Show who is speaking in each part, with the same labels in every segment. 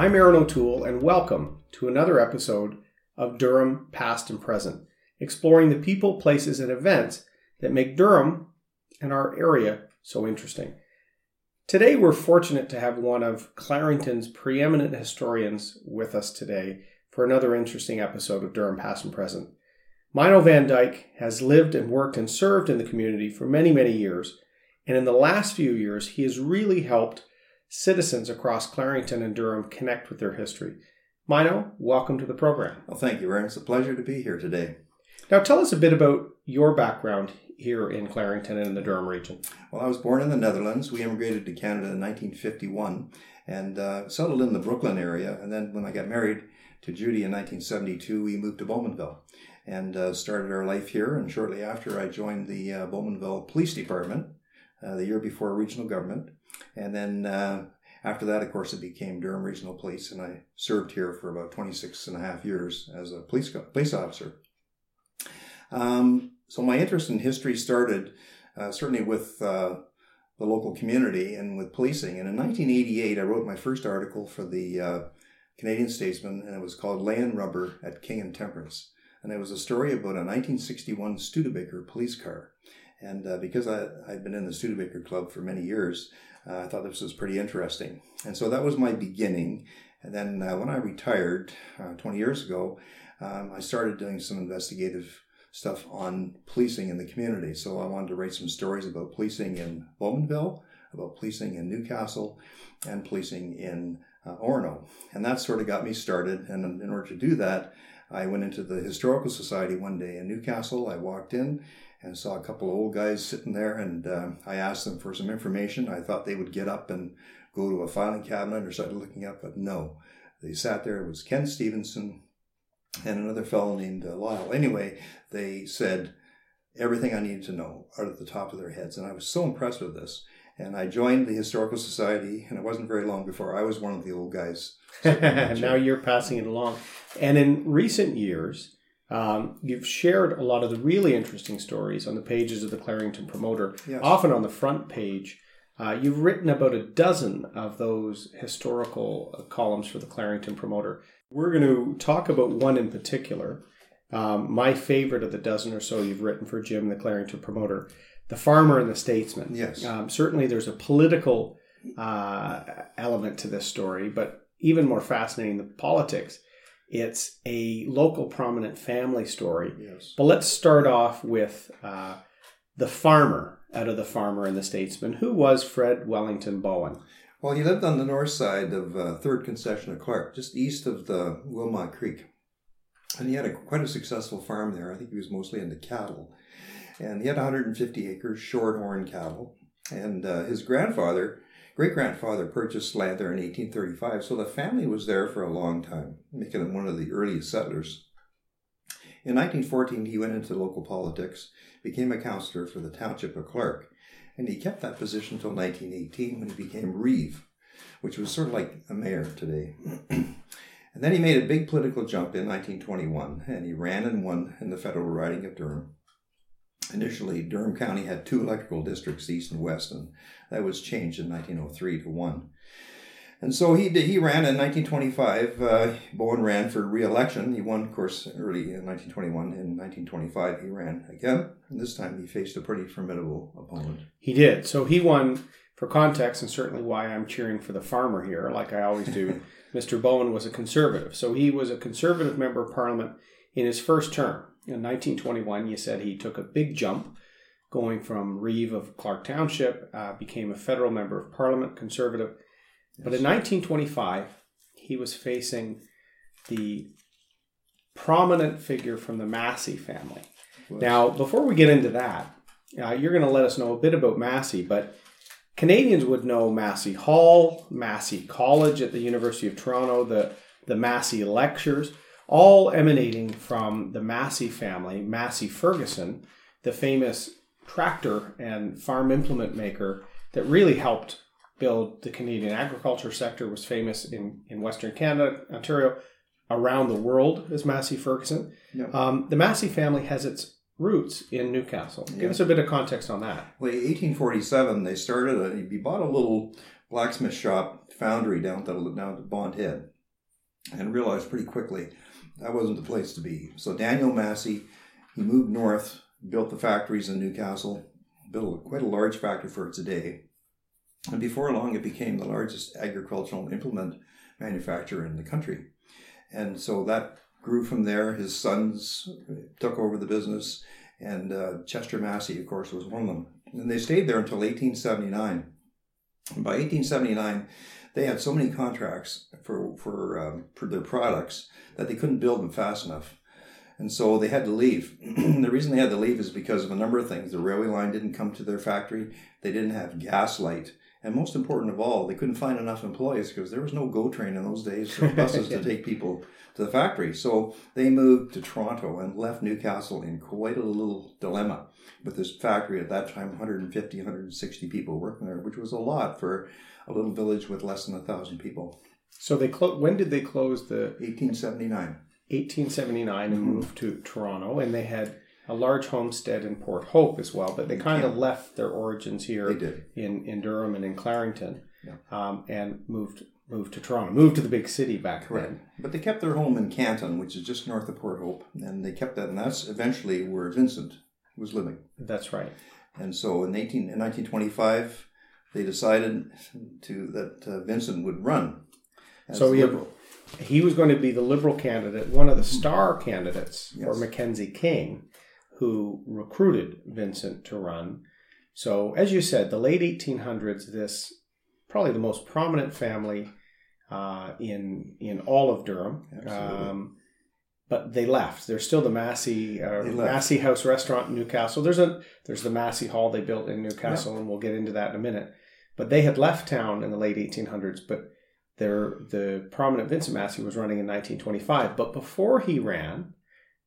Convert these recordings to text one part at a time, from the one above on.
Speaker 1: I'm Erin O'Toole, and welcome to another episode of Durham Past and Present, exploring the people, places, and events that make Durham and our area so interesting. Today, we're fortunate to have one of Clarington's preeminent historians with us today for another interesting episode of Durham Past and Present. Myno Van Dyke has lived and worked and served in the community for many, many years, and in the last few years, he has really helped citizens across Clarington and Durham connect with their history. Myno, welcome to the program.
Speaker 2: Well, thank you, Erin. It's a pleasure to be here today.
Speaker 1: Now, tell us a bit about your background here in Clarington and in the Durham region.
Speaker 2: Well, I was born in the Netherlands. We immigrated to Canada in 1951 and uh, settled in the Brooklyn area. And then when I got married to Judy in 1972, we moved to Bowmanville and uh, started our life here. And shortly after, I joined the uh, Bowmanville Police Department uh, the year before regional government. And then uh, after that, of course, it became Durham Regional Police, and I served here for about 26 and a half years as a police, police officer. Um, so my interest in history started uh, certainly with uh, the local community and with policing. And in 1988, I wrote my first article for the uh, Canadian Statesman, and it was called Land Rubber at King and Temperance. And it was a story about a 1961 Studebaker police car. And uh, because I, I'd been in the Studebaker Club for many years, uh, I thought this was pretty interesting. And so that was my beginning. And then uh, when I retired uh, 20 years ago, um, I started doing some investigative stuff on policing in the community. So I wanted to write some stories about policing in Bowmanville, about policing in Newcastle, and policing in uh, Orono. And that sort of got me started. And in order to do that, I went into the Historical Society one day in Newcastle. I walked in and saw a couple of old guys sitting there, and uh, I asked them for some information. I thought they would get up and go to a filing cabinet or start looking up, but no. They sat there. It was Ken Stevenson and another fellow named uh, Lyle. Anyway, they said everything I needed to know out at the top of their heads, and I was so impressed with this. And I joined the Historical Society, and it wasn't very long before I was one of the old guys.
Speaker 1: now you're passing it along. And in recent years, um, you've shared a lot of the really interesting stories on the pages of the Clarington Promoter, yes. often on the front page. Uh, you've written about a dozen of those historical uh, columns for the Clarington Promoter. We're going to talk about one in particular. Um, my favorite of the dozen or so you've written for Jim, the Clarington Promoter, The Farmer and the Statesman.
Speaker 2: Yes.
Speaker 1: Um, certainly there's a political uh, element to this story, but even more fascinating, the politics it's a local prominent family story.
Speaker 2: Yes.
Speaker 1: But let's start off with uh, the farmer out of The Farmer and the Statesman. Who was Fred Wellington Bowen?
Speaker 2: Well, he lived on the north side of uh, 3rd Concession of Clarke, just east of the Wilmot Creek. And he had a, quite a successful farm there. I think he was mostly into cattle. And he had 150 acres, shorthorn cattle. And uh, his grandfather great grandfather purchased land there in 1835, so the family was there for a long time, making him one of the earliest settlers. In 1914, he went into local politics, became a councillor for the township of Clarke, and he kept that position until 1918 when he became reeve, which was sort of like a mayor today. and then he made a big political jump in 1921, and he ran and won in the federal riding of Durham. Initially, Durham County had two electoral districts, east and west, and that was changed in 1903 to one. And so he did, he ran in 1925. Uh, Bowen ran for re-election. He won, of course, early in 1921. In 1925, he ran again. And this time, he faced a pretty formidable opponent.
Speaker 1: He did. So he won. For context, and certainly why I'm cheering for the farmer here, like I always do. Mr. Bowen was a conservative, so he was a conservative member of Parliament in his first term. In 1921, you said he took a big jump, going from Reeve of Clarke Township, uh, became a federal member of parliament, conservative. Yes. But in 1925, he was facing the prominent figure from the Massey family. Now, before we get into that, uh, you're going to let us know a bit about Massey, but Canadians would know Massey Hall, Massey College at the University of Toronto, the, the Massey Lectures all emanating from the Massey family, Massey Ferguson, the famous tractor and farm implement maker that really helped build the Canadian agriculture sector, was famous in, in Western Canada, Ontario, around the world as Massey Ferguson. Um, the Massey family has its roots in Newcastle. Give us a bit of context on that.
Speaker 2: Well, 1847, they started, a, he bought a little blacksmith shop, foundry down, to, down at Bond Head and realized pretty quickly that wasn't the place to be. So Daniel Massey, he moved north, built the factories in Newcastle, built quite a large factory for today. And before long, it became the largest agricultural implement manufacturer in the country. And so that grew from there. His sons took over the business, and uh, Chester Massey, of course, was one of them. And they stayed there until 1879. By 1879, they had so many contracts for for, um, for their products that they couldn't build them fast enough. And so they had to leave. the reason they had to leave is because of a number of things. The railway line didn't come to their factory. They didn't have gas light. And most important of all, they couldn't find enough employees because there was no GO train in those days for buses to take people to the factory. So they moved to Toronto and left Newcastle in quite a little dilemma with this factory at that time 150, 160 people working there, which was a lot for a little village with less than a thousand people.
Speaker 1: So they clo- when did they close the
Speaker 2: 1879.
Speaker 1: 1879 and mm-hmm. moved to Toronto, and they had a large homestead in Port Hope as well. But they kind of left their origins here
Speaker 2: They did.
Speaker 1: in in Durham and in Clarington,
Speaker 2: Yeah.
Speaker 1: um, and moved moved to Toronto, moved to the big city back then.
Speaker 2: But they kept their home in Canton, which is just north of Port Hope, and they kept that, and that's eventually where Vincent was living.
Speaker 1: That's right.
Speaker 2: And so in 18, in 1925, they decided to that uh, Vincent would run. As
Speaker 1: So have-
Speaker 2: Liberal.
Speaker 1: He was going to be the Liberal candidate, one of the star candidates for Mackenzie King, who recruited Vincent to run. So, as you said, the late 1800s, this probably the most prominent family uh, in in all of Durham. Um, but they left. There's still the Massey uh, Massey House restaurant in Newcastle. There's a there's the Massey Hall they built in Newcastle, and we'll get into that in a minute. But they had left town in the late 1800s. But their the prominent Vincent Massey was running in 1925. But before he ran,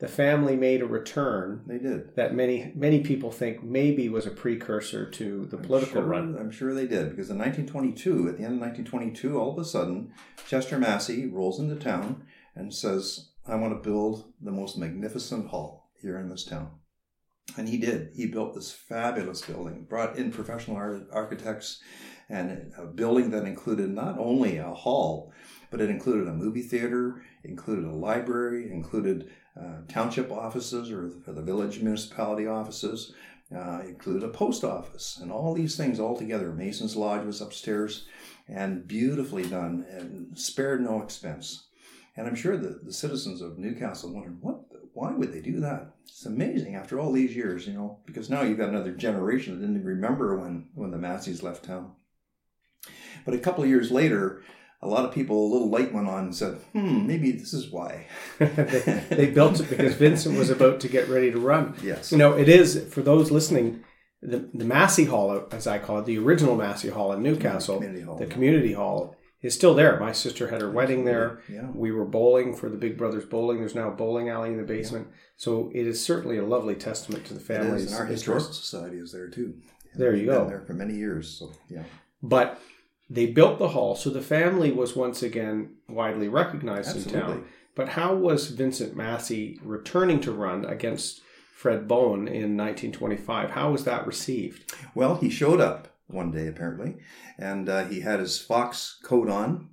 Speaker 1: the family made a return
Speaker 2: They did.
Speaker 1: that many many people think maybe was a precursor to the political
Speaker 2: I'm sure,
Speaker 1: run.
Speaker 2: I'm sure they did because in 1922, at the end of 1922, all of a sudden, Chester Massey rolls into town and says, "I want to build the most magnificent hall here in this town." And he did. He built this fabulous building, brought in professional ar- architects, and a building that included not only a hall, but it included a movie theater, included a library, included uh, township offices or the, the village municipality offices, uh, included a post office, and all these things all together. Mason's Lodge was upstairs, and beautifully done, and spared no expense. And I'm sure that the citizens of Newcastle wondered, what? Why would they do that? It's amazing after all these years, you know, because now you've got another generation that didn't remember when when the Masseys left town. But a couple of years later, a lot of people, a little light went on and said, "Hmm, maybe this is why."
Speaker 1: they, they built it because Vincent was about to get ready to run.
Speaker 2: Yes.
Speaker 1: You know, it is for those listening. The, the Massey Hall, as I call it, the original Massey Hall in Newcastle,
Speaker 2: Community hall.
Speaker 1: the community hall, is still there. My sister had her wedding there.
Speaker 2: Yeah.
Speaker 1: We were bowling for the Big Brothers Bowling. There's now a bowling alley in the basement. So it is certainly a lovely testament to the
Speaker 2: It
Speaker 1: family's
Speaker 2: is, and our historical society is there too.
Speaker 1: There you go.
Speaker 2: Been there for many years, so yeah.
Speaker 1: But they built the hall, so the family was once again widely recognized in town. But how was Vincent Massey returning to run against Fred Bowen in 1925? How was that received?
Speaker 2: Well, he showed up one day apparently, and uh, he had his fox coat on,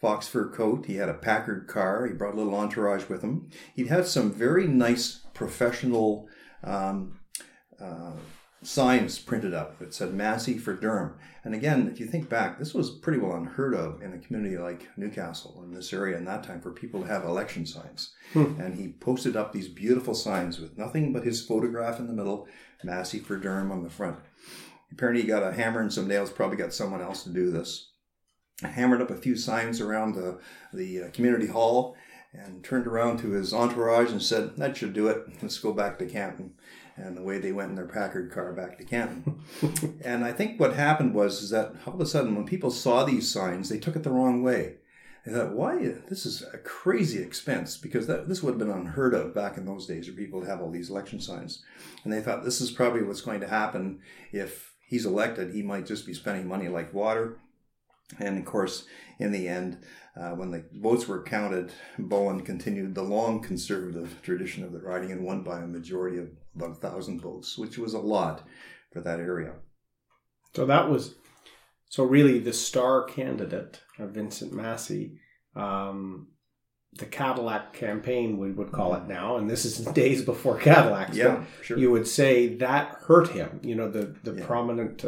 Speaker 2: fox fur coat. He had a Packard car. He brought a little entourage with him. He had some very nice professional um, uh, signs printed up that said Massey for Durham. And again, if you think back, this was pretty well unheard of in a community like Newcastle in this area in that time for people to have election signs. And he posted up these beautiful signs with nothing but his photograph in the middle, Massey for Durham on the front. Apparently, he got a hammer and some nails. Probably got someone else to do this. Hammered up a few signs around the the uh, community hall, and turned around to his entourage and said, "That should do it. Let's go back to Canton." And the way they went in their Packard car back to Canton. and I think what happened was is that all of a sudden, when people saw these signs, they took it the wrong way. They thought, "Why? This is a crazy expense because that this would have been unheard of back in those days, for people to have all these election signs." And they thought, "This is probably what's going to happen if he's elected. He might just be spending money like water." And of course, in the end, uh, when the votes were counted, Bowen continued the long conservative tradition of the riding and won by a majority of about a thousand votes, which was a lot for that area.
Speaker 1: So that was so really the star candidate of Vincent Massey um, the Cadillac campaign, we would call it now, and this is days before Cadillacs.
Speaker 2: Yeah, sure.
Speaker 1: You would say that hurt him. You know, the the
Speaker 2: Yeah.
Speaker 1: prominent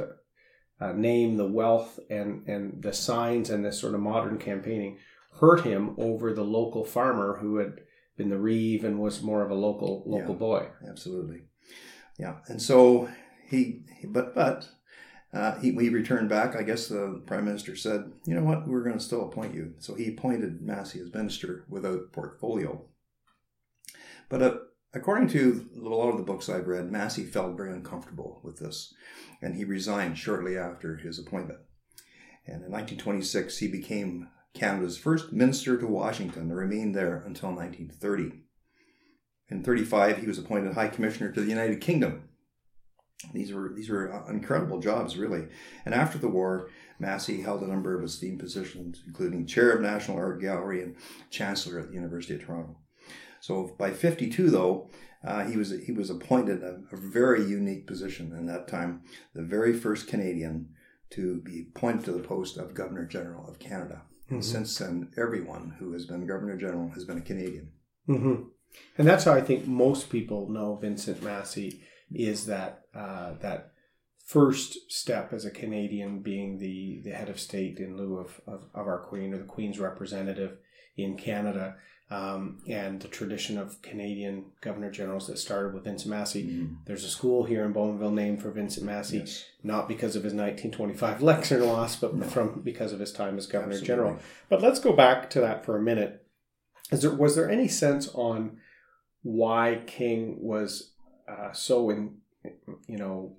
Speaker 1: uh, name, the wealth, and and the signs, and this sort of modern campaigning hurt him over the local farmer who had been the reeve and was more of a local local
Speaker 2: Yeah.
Speaker 1: boy.
Speaker 2: Absolutely. Yeah. And so he, but, but, uh, he, he returned back, I guess the prime minister said, you know what, we're going to still appoint you. So he appointed Massey as minister without portfolio. But uh, according to a lot of the books I've read, Massey felt very uncomfortable with this, and he resigned shortly after his appointment. And in 1926, he became Canada's first minister to Washington and remained there until 1930. In 35, he was appointed High Commissioner to the United Kingdom. These were these were incredible jobs, really. And after the war, Massey held a number of esteemed positions, including chair of National Art Gallery and chancellor at the University of Toronto. So by 52, though, uh, he was he was appointed a, a very unique position in that time, the very first Canadian to be appointed to the post of Governor General of Canada. And
Speaker 1: Mhm.
Speaker 2: since then, everyone who has been Governor General has been a Canadian.
Speaker 1: hmm And that's how I think most people know Vincent Massey is that uh, that first step as a Canadian being the, the head of state in lieu of, of, of our Queen or the Queen's representative in Canada. Um, and the tradition of Canadian governor generals that started with Vincent Massey. There's a school here in Bowmanville named for Vincent Massey,
Speaker 2: Yes.
Speaker 1: not because of his 1925 lecture loss, but
Speaker 2: No.
Speaker 1: from because of his time as governor
Speaker 2: Absolutely.
Speaker 1: general. But let's go back to that for a minute. Is there was there any sense on why King was uh, so in you know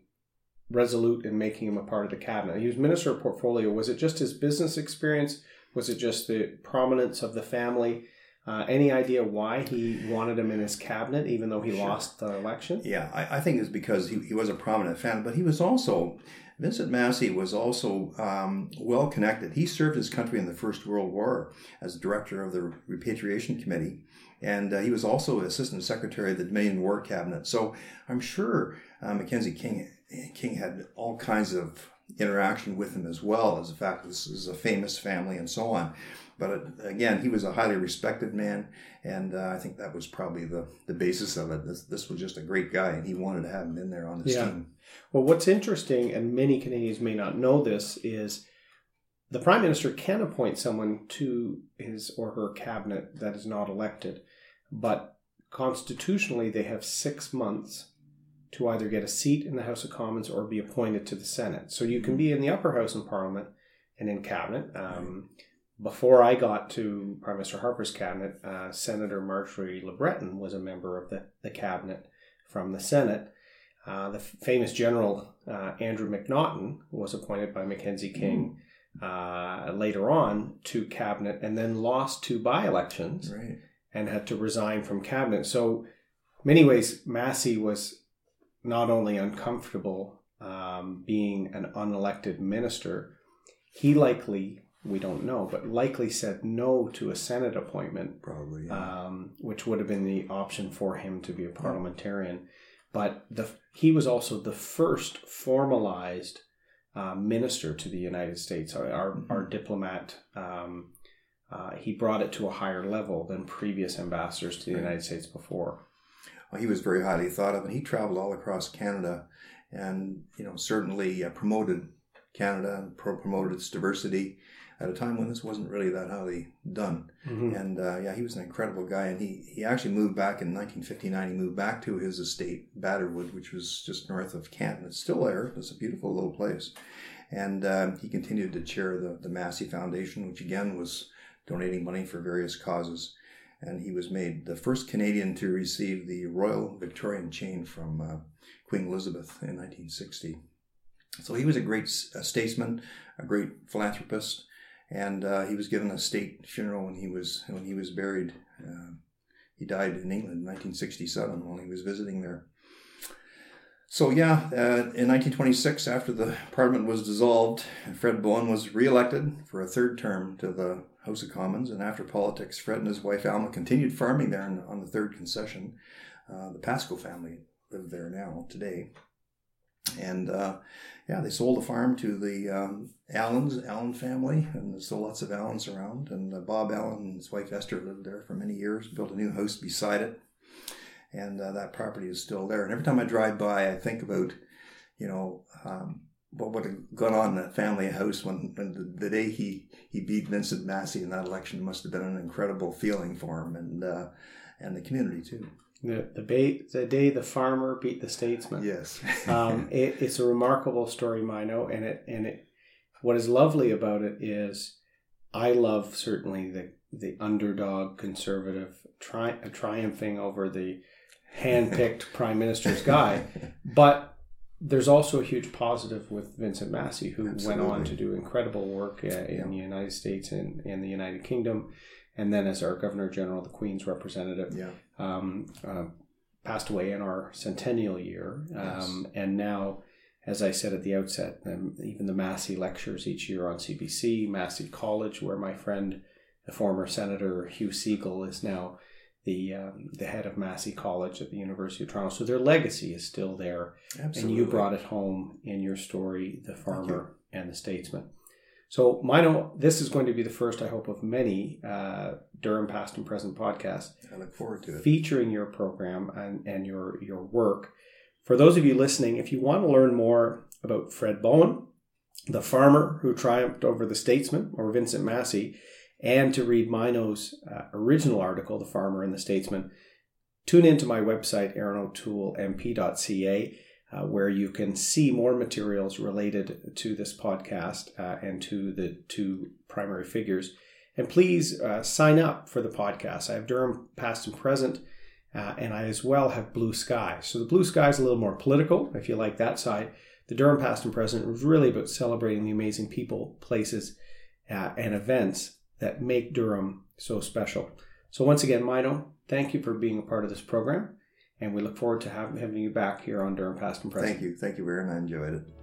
Speaker 1: resolute in making him a part of the cabinet? He was minister of portfolio. Was it just his business experience? Was it just the prominence of the family? Uh, any idea why he wanted him in his cabinet, even though he
Speaker 2: Sure.
Speaker 1: lost the election?
Speaker 2: Yeah, I, I think it's because he, he was a prominent fan, but he was also, Vincent Massey was also um, well connected. He served his country in the First World War as director of the Repatriation Committee, and uh, he was also assistant secretary of the Dominion War Cabinet. So I'm sure uh, Mackenzie King, King had all kinds of interaction with him as well as the fact that this is a famous family and so on. But uh, again, he was a highly respected man, and uh, I think that was probably the, the basis of it. This, this was just a great guy, and he wanted to have him in there on his
Speaker 1: Yeah.
Speaker 2: team.
Speaker 1: Well, what's interesting, and many Canadians may not know this, is the Prime Minister can appoint someone to his or her cabinet that is not elected, but constitutionally they have six months to either get a seat in the House of Commons or be appointed to the Senate. So you can be in the upper house in Parliament and in cabinet. Um, before I got to Prime Minister Harper's cabinet, uh, Senator Marjory LeBreton was a member of the, the cabinet from the Senate. Uh, the f- famous general uh, Andrew McNaughton was appointed by Mackenzie King uh, later on to cabinet and then lost two by elections
Speaker 2: Right.
Speaker 1: and had to resign from cabinet. So, many ways, Massey was not only uncomfortable um, being an unelected minister, he likely, we don't know, but likely said no to a Senate appointment
Speaker 2: Probably. Yeah.
Speaker 1: um, which would have been the option for him to be a parliamentarian. But the, he was also the first formalized uh, minister to the United States. Our, our,
Speaker 2: Mhm.
Speaker 1: our diplomat, um, uh, he brought it to a higher level than previous ambassadors to the. United States before.
Speaker 2: Well, he was very highly thought of, and he traveled all across Canada, and you know certainly uh, promoted Canada and pro- promoted its diversity at a time when this wasn't really that highly done.
Speaker 1: Mhm.
Speaker 2: And uh, yeah, he was an incredible guy, and he he actually moved back in 1959. He moved back to his estate, Batterwood, which was just north of Canton. It's still there. It's a beautiful little place, and um, he continued to chair the the Massey Foundation, which again was donating money for various causes. And he was made the first Canadian to receive the Royal Victorian chain from uh, Queen Elizabeth in 1960. So he was a great a statesman, a great philanthropist, and uh, he was given a state funeral when he was when he was buried. Uh, he died in England in 1967 while he was visiting there. So yeah, uh, in 1926, after the Parliament was dissolved, Fred Bowen was re-elected for a third term to the House of Commons, and after politics, Fred and his wife Alma continued farming there on, the third concession. Uh, the Pasco family live there now today. And uh, yeah, they sold the farm to the um, Allens, Allen family, and there's still lots of Allens around. And uh, Bob Allen and his wife Esther lived there for many years, built a new house beside it. And uh, that property is still there. And every time I drive by, I think about, you know, um, what would have gone on in that family house when, when the, the, day he, he beat Vincent Massey in that election must have been an incredible feeling for him and uh, and the community too.
Speaker 1: The the, the day the farmer beat the statesman.
Speaker 2: Yes,
Speaker 1: um, it, it's a remarkable story, Myno, and it and it. What is lovely about it is, I love certainly the the underdog conservative tri- triumphing over the hand-picked prime minister's guy, but there's also a huge positive with Vincent Massey, who Absolutely. went on to do incredible work in yeah. the United States and in the United Kingdom, and then as our Governor General, the Queen's representative.
Speaker 2: Yeah.
Speaker 1: Um, uh, passed away in our centennial year, um, and now, as I said at the outset, um, even the Massey lectures each year on CBC, Massey College, where my friend, the former Senator Hugh Segal, is now the um, the head of Massey College at the University of Toronto. So their legacy is still there,
Speaker 2: Absolutely.
Speaker 1: and you brought it home in your story, the farmer and the statesman. So, Myno, this is going to be the first, I hope, of many uh, Durham Past and Present podcasts.
Speaker 2: I look forward to it.
Speaker 1: Featuring your program and, and your, your work. For those of you listening, if you want to learn more about Fred Bowen, the farmer who triumphed over the statesman, or Vincent Massey, and to read Myno's uh, original article, The Farmer and the Statesman, tune into my website, aarono'toolemp.ca, uh, where you can see more materials related to this podcast uh, and to the two primary figures. And please uh, sign up for the podcast. I have Durham Past and Present, uh, and I as well have Blue Sky. So the Blue Sky is a little more political, if you like that side. The Durham Past and Present was really about celebrating the amazing people, places, uh, and events that make Durham so special. So, once again, Myno, thank you for being a part of this program, and we look forward to having you back here on Durham Past and Present.
Speaker 2: Thank you. Thank you, Erin. I enjoyed it.